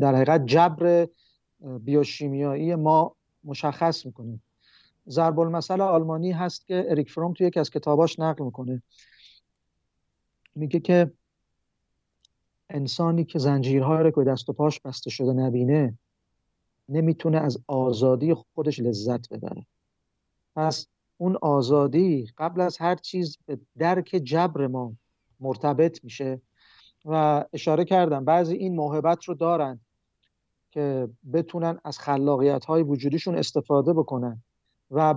در حقیقت جبر بیوشیمیایی ما مشخص می‌کنه ضرب المثل آلمانی هست که اریک فروم توی یکی از کتاباش نقل می‌کنه. میگه که انسانی که زنجیرهای که دست و پاش بسته شده نبینه نمی‌تونه از آزادی خودش لذت ببره. پس اون آزادی قبل از هر چیز به درک جبر ما مرتبط میشه. و اشاره کردم بعضی این موهبت رو دارن که بتونن از خلاقیت های وجودیشون استفاده بکنن. و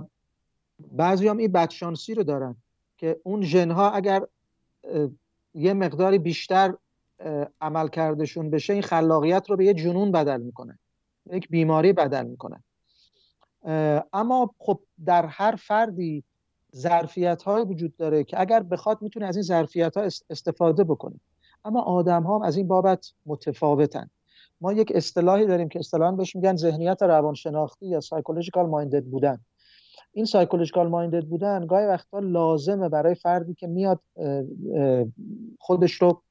بعضی هم این بدشانسی رو دارن که اون ژنها اگر یه مقداری بیشتر عمل کردشون بشه این خلاقیت رو به یه جنون بدل می‌کنن یک بیماری بدل می‌کنن اما خب در هر فردی ظرفیت های وجود داره که اگر بخواد می‌تونه از این ظرفیت ها استفاده بکنه. اما آدم ها از این بابت متفاوتن. ما یک اصطلاحی داریم که اصطلاحا بهش میگن ذهنیت روانشناختی یا psychological minded بودن. این psychological minded بودن گاهی وقتا لازمه برای فردی که میاد خودش رو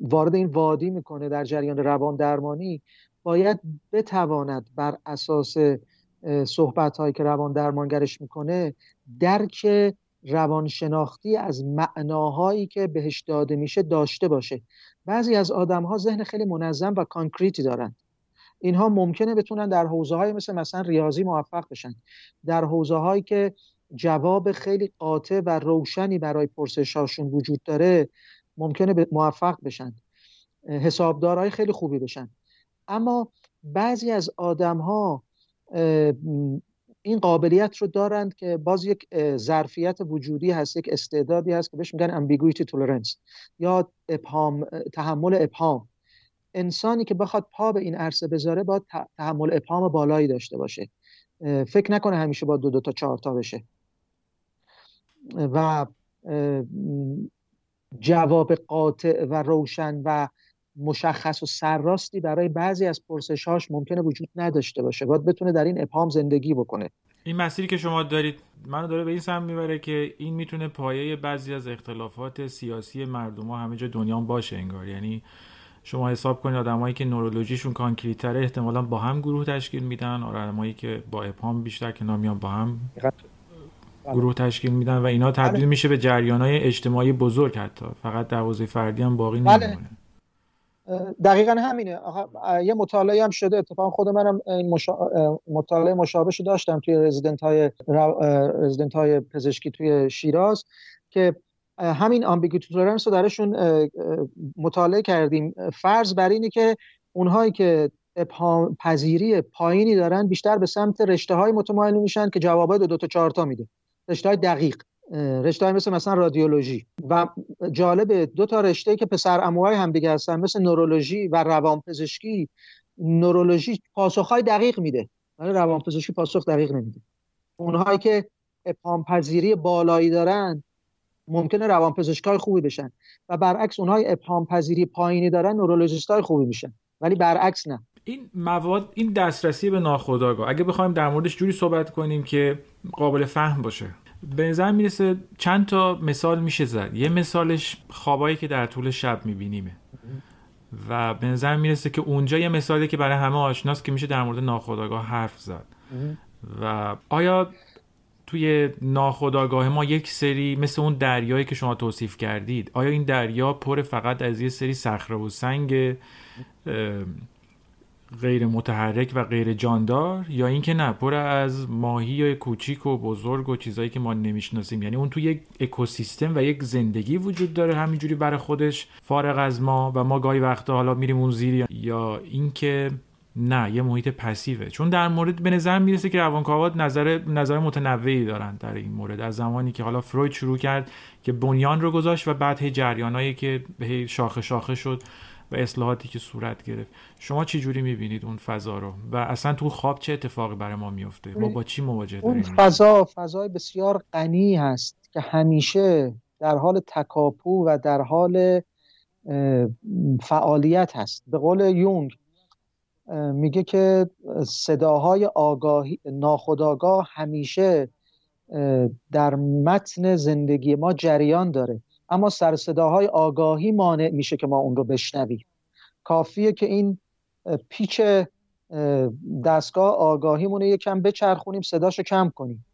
وارد این وادی می‌کنه در جریان روان درمانی باید بتواند بر اساس صحبت هایی که روان درمانگرش می‌کنه درک روانشناختی از معناهایی که بهش داده میشه داشته باشه. بعضی از آدم ها ذهن خیلی منظم و کانکریتی دارند اینها ممکنه بتونن در حوزه های مثل مثلا ریاضی موفق بشن. در حوزه هایی که جواب خیلی قاطع و روشنی برای پرسشاشون وجود داره ممکنه موفق بشن. حسابدارهای خیلی خوبی بشن. اما بعضی از آدم ها این قابلیت رو دارند که باز یک ظرفیت وجودی هست یک استعدادی هست که بهش میگن ambiguity tolerance یا ابهام تحمل ابهام. انسانی که بخواد پا به این عرصه بذاره باید تحمل ابهام بالایی داشته باشه. فکر نکنه همیشه با دو دو تا چهار تا بشه. و جواب قاطع و روشن و مشخص و سرراستی برای بعضی از پرسشهاش ممکنه وجود نداشته باشه. باید بتونه در این ابهام زندگی بکنه. این مسیری که شما دارید منو داره به این سمت می‌بره که این می‌تونه پایه بعضی از اختلافات سیاسی مردم ها همه جا دنیا باشه انگار. یعنی شما حساب کنید آدمایی که نورولوژیشون کانکریتره احتمالا با هم گروه تشکیل میدن. آدمایی که با ابهام بیشتر کنار میان با هم گروه تشکیل میدن و اینا تبدیل بله. میشه به جریانهای اجتماعی بزرگ حتی. فقط در حوزه فردی هم باقی بله. نمیمونه. دقیقا همینه. یه مطالعه هم شده. اتفاقا خود منم مشا... مطالعه مشابهش داشتم توی رزیدنت های رزیدنت های پزشکی توی شیراز که همین آمبیگوتی تولرنس رو درشون مطالعه کردیم. فرض بر اینه که اونهایی که ابهام پذیری پایینی دارن بیشتر به سمت رشته های متمایل میشن که جوابای دو, تا چهار تا میده. رشته های دقیق رشته های مثل مثلا رادیولوژی و جالب دو تا رشته که پسر اموهای هم دیگه هستن مثل نورولوژی و روانپزشکی. نورولوژی پاسخهای دقیق میده ولی روانپزشکی پاسخ دقیق نمیده. اونهایی که ابهام پذیری بالایی دارن ممکنه روانپزشکای خوبی بشن. و برعکس اونهای ابهام پذیری پایینی دارن نورولوژیست های خوبی میشن. ولی برعکس نه. این مواد این دسترسی به ناخودآگاه. اگه بخوایم در موردش جوری صحبت کنیم که قابل فهم باشه. به نظر می‌رسه چند تا مثال میشه زد. یه مثالش خوابایی که در طول شب میبینیمه و به نظر می‌رسه که اونجا یه مثالی که برای همه آشناست که میشه در مورد ناخودآگاه حرف زد. و آیا توی ناخودآگاه ما یک سری مثل اون دریایی که شما توصیف کردید آیا این دریا پر فقط از یه سری صخره و سنگ غیر متحرک و غیر جاندار یا اینکه نه پر از ماهی کوچیک و بزرگ و چیزایی که ما نمی‌شناسیم؟ یعنی اون تو یک اکوسیستم و یک زندگی وجود داره همینجوری برای خودش فارغ از ما و ما گاهی وقتا حالا میریم اون زیر یا اینکه نه یه محیط پسیوه. چون در مورد به نظر می‌رسه که روانکاوات نظر نظر متنوعی دارن در این مورد. از زمانی که حالا فروید شروع کرد که بنیان رو گذاشت و بعد هی جریانایی که به شاخه شاخه شد و اصلاحاتی که صورت گرفت. شما چی جوری می‌بینید اون فضا رو؟ و اصلا تو خواب چه اتفاقی برای ما میفته ما با چی مواجه داریم؟ اون فضا فضای بسیار غنی هست که همیشه در حال تکاپو و در حال فعالیت هست. به قول یونگ میگه که صداهای آگاهی ناخداگاه همیشه در متن زندگی ما جریان داره. اما سر صداهای آگاهی مانع میشه که ما اون رو بشنویم. کافیه که این پیچ دستگاه آگاهیمونه یکم بچرخونیم صداشو کم کنیم.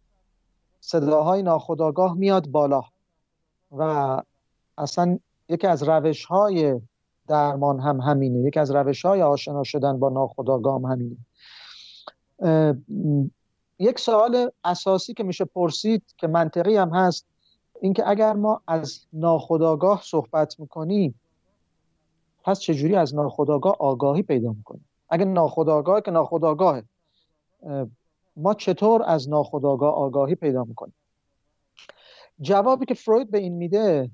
صداهای ناخداگاه میاد بالا و اصلا یکی از روش های درمان هم همینه. یکی از روش های آشنا شدن با ناخداگاه هم همینه یک سوال اساسی که میشه پرسید که منطقی هم هست اینکه اگر ما از ناخداگاه صحبت می‌کنیم پس چجوری از ناخداگاه آگاهی پیدا می‌کنیم؟ اگر ناخداگاه که ناخداگاهه ما چطور از ناخداگاه آگاهی پیدا می‌کنیم؟ جوابی که فروید به این میده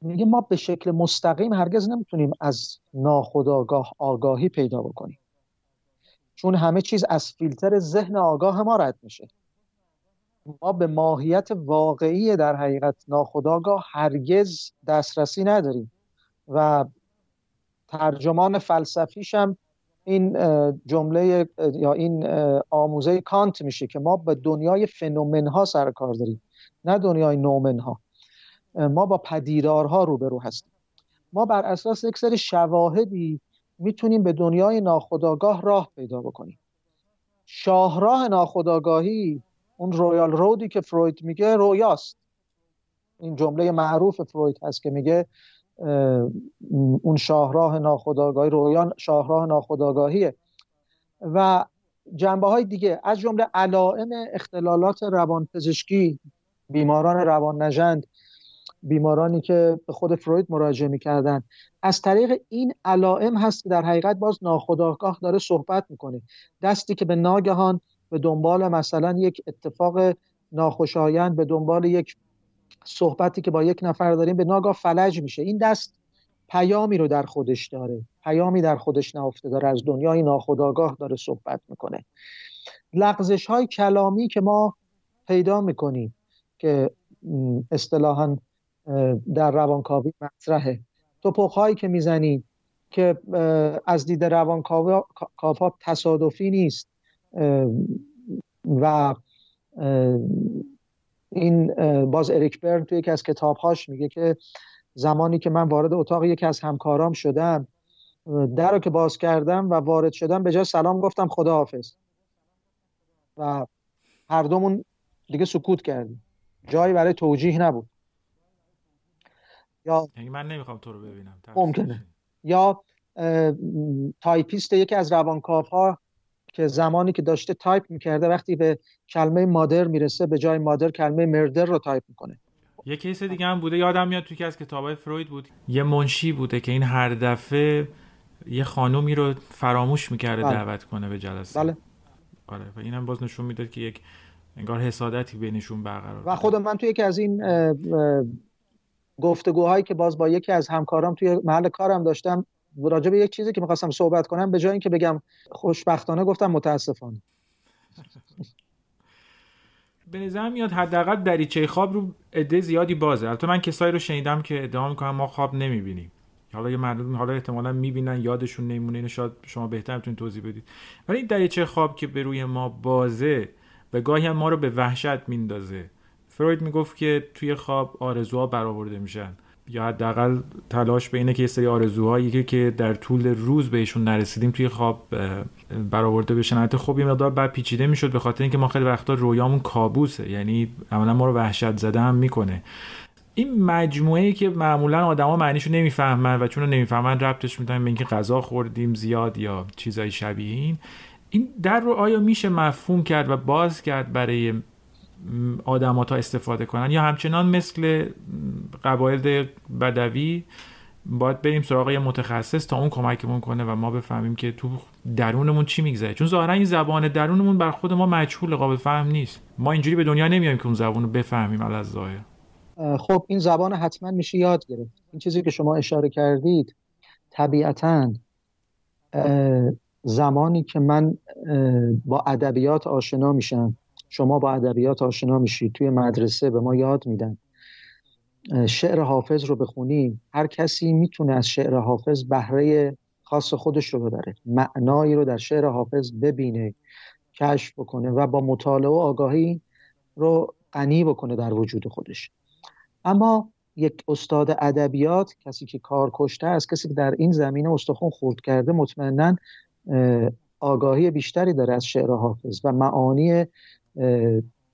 میگه ما به شکل مستقیم هرگز نمی‌تونیم از ناخداگاه آگاهی پیدا بکنیم. چون همه چیز از فیلتر ذهن آگاه ما رد میشه. ما به ماهیت واقعی در حقیقت ناخداگاه هرگز دسترسی نداریم. و ترجمان فلسفیش هم این جمله یا این آموزه کانت میشه که ما به دنیای فنومن ها سر کار داریم. نه دنیای نومن ها ما با پدیدارها روبرو هستیم. ما بر اساس یک سری شواهدی می‌تونیم به دنیای ناخودآگاه راه پیدا بکنیم. شاهراه ناخودآگاهی اون رویال رودی که فروید میگه رویاست. این جمله معروف فروید هست که میگه اون شاهراه ناخودآگاهی رویان شاهراه ناخودآگاهیه. و جنبه های دیگه از جمله علائم اختلالات روانپزشکی بیماران روان نژند بیمارانی که به خود فروید مراجعه می‌کردن. از طریق این علائم هست که در حقیقت باز ناخداگاه داره صحبت می‌کنه. دستی که به ناگهان به دنبال مثلا یک اتفاق ناخوشایند به دنبال یک صحبتی که با یک نفر داریم به ناگاه فلج میشه. این دست پیامی رو در خودش داره. پیامی در خودش نهفته داره. از دنیای ناخداگاه داره صحبت می‌کنه. لغزش های کلامی که ما پیدا می‌کنیم که اصطلاحا در روانکاوی مطرحه. توپخ هایی که می‌زنید که از دید روانکاوا تصادفی نیست. و این باز اریک برن توی یکی از کتابهاش میگه که زمانی که من وارد اتاق یکی از همکارام شدم در رو که باز کردم و وارد شدم به جای سلام گفتم خداحافظ. و هر دومون دیگه سکوت کردیم. جایی برای توجیه نبود. یا یعنی من نمی‌خوام تو رو ببینم. ممکنه. یا تایپیست یکی از روانکاف ها که زمانی که داشته تایپ می‌کرده وقتی به کلمه مادر می‌رسه به جای مادر کلمه murder رو تایپ می‌کنه. یه case دیگه هم بوده یادم میاد توی که از کتابای فروید بود. یه منشی بوده که این هر دفعه یه خانومی رو فراموش می‌کرده بله. دعوت کنه به جلسه. بله. آره و اینم باز نشون می‌داد که یک انگار حسادتی بینشون برقرار و خود من توی یکی از این گفتگوهایی که باز با یکی از همکارام توی محل کارم داشتم راجع به یک چیزی که می‌خواستم صحبت کنم به جای اینکه بگم خوشبختانه گفتم متاسفانه. به نظر میاد حداقل دریچه خواب رو عده زیادی بازه. البته من کسایی رو شنیدم که ادعا می‌کنم ما خواب نمی‌بینیم. حالا یه مردم حالا احتمالا می‌بینن یادشون نمیمونه اینو شاید شما بهتر می‌تونید توضیح بدید. ولی این دریچه خواب که به روی ما بازه و گاهی هم ما رو به وحشت میندازه. فروید می‌گفت که توی خواب آرزوها برآورده میشن. یا حداقل تلاش به اینه که یه سری آرزوهایی که در طول روز بهشون نرسیدیم توی خواب برآورده بشن. البته خب یه مقدار بعد پیچیده می‌شد به خاطر اینکه ما خیلی وقتا رویامون کابوسه. یعنی عملا ما رو وحشت زده هم می‌کنه. این مجموعه ای که معمولا آدما معنیشو نمی‌فهمن و چون نمی‌فهمن ربطش میدن به اینکه غذا خوردیم زیاد یا چیزای شبیه این. این در رو آیا میشه مفهوم کرد و باز کرد برای آدم تا استفاده کنن. یا همچنان مثل قبایل بدوی باید بریم سراغ یه متخصص تا اون کمکمون کنه و ما بفهمیم که تو درونمون چی میگذره. چون ظاهرا این زبان درونمون بر خود ما مجهول قابل فهم نیست. ما اینجوری به دنیا نمیایم که اون زبان رو بفهمیم از ظاهر خب این زبان حتما میشه یاد گرفت. این چیزی که شما اشاره کردید طبیعتا زمانی که من با ادبیات آشنا میشم شما با ادبیات آشنا میشید توی مدرسه به ما یاد میدن. شعر حافظ رو بخونیم هر کسی می‌تونه از شعر حافظ بهره خاص خودش رو ببره. معنایی رو در شعر حافظ ببینه کشف بکنه و با مطالعه و آگاهی رو غنی بکنه در وجود خودش. اما یک استاد ادبیات کسی که کار کشته است کسی که در این زمینه استخون خورد کرده مطمئنا آگاهی بیشتری داره از شعر حافظ و معانی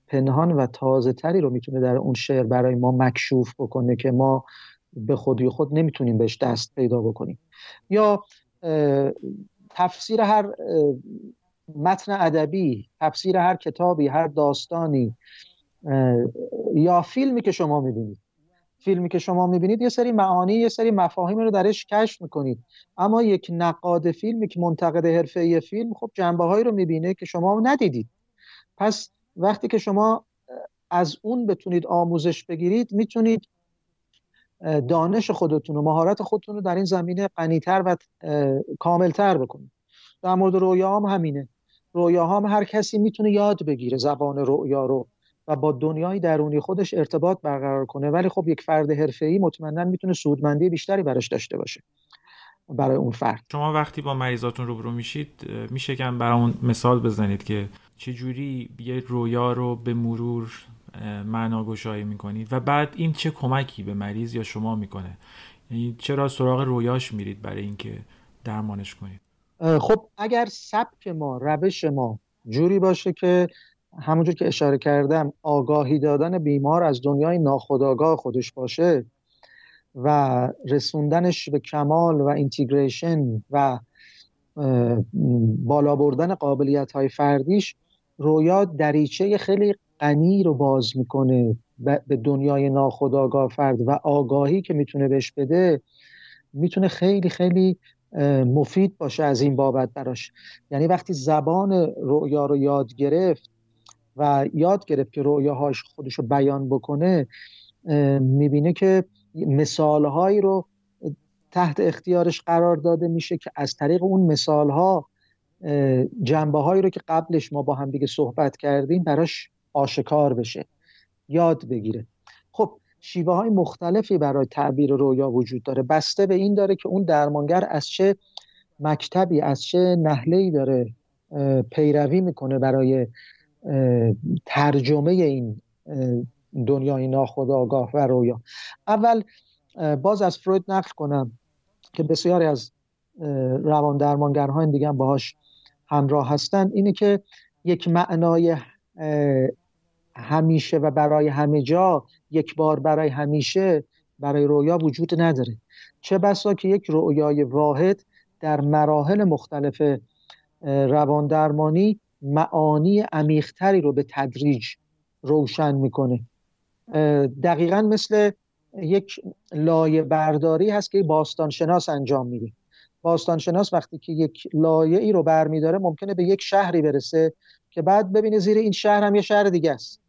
پنهان و تازه تری رو می‌تونه در اون شعر برای ما مکشوف بکنه که ما به خودی خود نمی‌تونیم بهش دست پیدا بکنیم. یا تفسیر هر متن ادبی تفسیر هر کتابی هر داستانی یا فیلمی که شما می‌بینید. فیلمی که شما می‌بینید یه سری معانی یه سری مفاهیم رو درش کشف می‌کنید. اما یک نقاد فیلم یک منتقد حرفه فیلم خب جنبه هایی رو می‌بینه که شما ندیدید. پس وقتی که شما از اون بتونید آموزش بگیرید می‌تونید دانش خودتون و مهارت خودتون رو در این زمینه غنیتر و کاملتر بکنید. در مورد رویا هم همینه. رویا هم هر کسی می‌تونه یاد بگیره زبان رویا رو و با دنیای درونی خودش ارتباط برقرار کنه. ولی خب یک فرد حرفه‌ای مطمئنا می‌تونه سودمندی بیشتری براش داشته باشه. برای اون فرد. شما وقتی با مریضاتون روبرو میشید میشه که برامون مثال بزنید که چجوری یه رویا رو به مرور معناگشایی می‌کنید و بعد این چه کمکی به مریض یا شما می‌کنه؟ یعنی چرا سراغ رویاش میرید برای اینکه درمانش کنید؟ خب اگر سبک ما روش ما جوری باشه که همونجور که اشاره کردم آگاهی دادن بیمار از دنیای ناخودآگاه خودش باشه و رسوندنش به کمال و اینتیگریشن و بالا بردن قابلیت های فردیش رویا دریچه خیلی غنی رو باز می‌کنه به دنیای ناخودآگاه فرد و آگاهی که می‌تونه بهش بده می‌تونه خیلی خیلی مفید باشه از این بابت براش. یعنی وقتی زبان رویا رو یاد گرفت و یاد گرفت که رویاهاش خودش رو بیان بکنه می‌بینه که مثالهایی رو تحت اختیارش قرار داده میشه که از طریق اون مثالها جنبه هایی رو که قبلش ما با هم دیگه صحبت کردیم براش آشکار بشه یاد بگیره. خب شیوه های مختلفی برای تعبیر رویا وجود داره. بسته به این داره که اون درمانگر از چه مکتبی از چه نحله‌ای داره پیروی می‌کنه برای ترجمه این دنیای ناخودآگاه و رویا. اول باز از فروید نقل کنم که بسیاری از روان درمانگرهای دیگه باهاش همراه هستن. اینه که یک معنای همیشه و برای همه جا یک بار برای همیشه برای رویا وجود نداره. چه بسا که یک رویای واحد در مراحل مختلف روان درمانی معانی عمیقتری رو به تدریج روشن می‌کنه. دقیقا مثل یک لایه برداری هست که باستانشناس انجام میده. باستانشناس وقتی که یک لایه ای رو برمیداره ممکنه به یک شهری برسه که بعد ببینه زیر این شهر هم یه شهر دیگه است.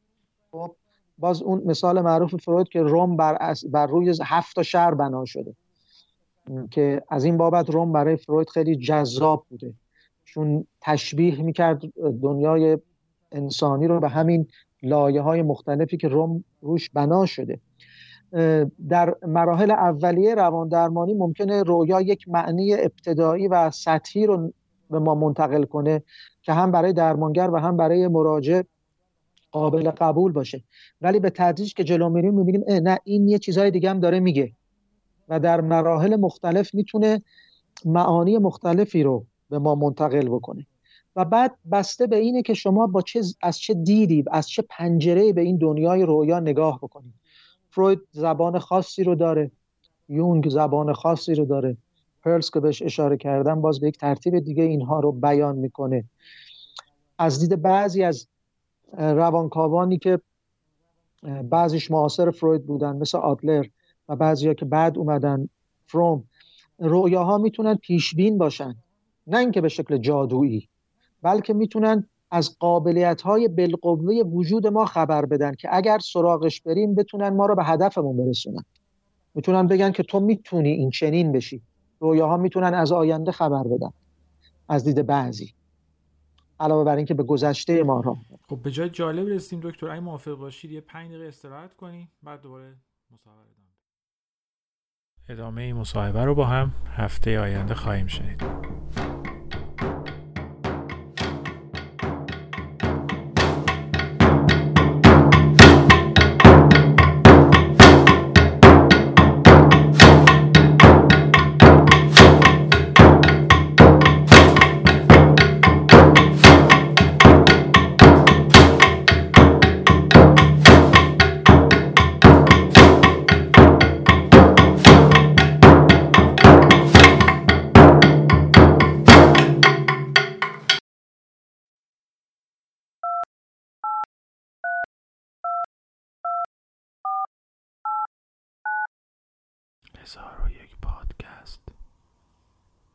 خب باز اون مثال معروف فروید که روم بر, بر روی هفت شهر بنا شده. که از این بابت روم برای فروید خیلی جذاب بوده. چون تشبیه می‌کرد دنیای انسانی رو به همین لایه های مختلفی که روم روش بنا شده. در مراحل اولیه روان درمانی ممکنه رویا یک معنی ابتدایی و سطحی رو به ما منتقل کنه که هم برای درمانگر و هم برای مراجع قابل قبول باشه. ولی به تدریج که جلو میریم می‌بینیم نه این یه چیزهای دیگه هم داره میگه و در مراحل مختلف می‌تونه معانی مختلفی رو به ما منتقل بکنه. و بعد بسته به اینه که شما با چه از چه دیدی از چه پنجره به این دنیای رویا نگاه بکنید فروید زبان خاصی رو داره یونگ زبان خاصی رو داره. پرلز که بهش اشاره کردم باز به یک ترتیب دیگه اینها رو بیان می‌کنه. از دید بعضی از روانکاوانی که بعضیش معاصر فروید بودن مثل آدلر و بعضی ها که بعد اومدن فروم رویاها می‌تونن پیشبین باشن. نه اینکه به شکل جادویی. بلکه می‌تونن از قابلیت های بالقوه وجود ما خبر بدن که اگر سراغش بریم بتونن ما رو به هدفمون برسونن. می‌تونن بگن که تو می‌تونی این چنین بشی. رویاها می‌تونن از آینده خبر بدن. از دید بعضی. علاوه بر اینکه به گذشته ما را خب به جای جالب رسیم دکتر اگه موافق باشید یه 5 دقیقه استراحت کنیم بعد دوباره مصاحبه ادامه این مصاحبه رو با هم هفته آینده خواهیم شنید.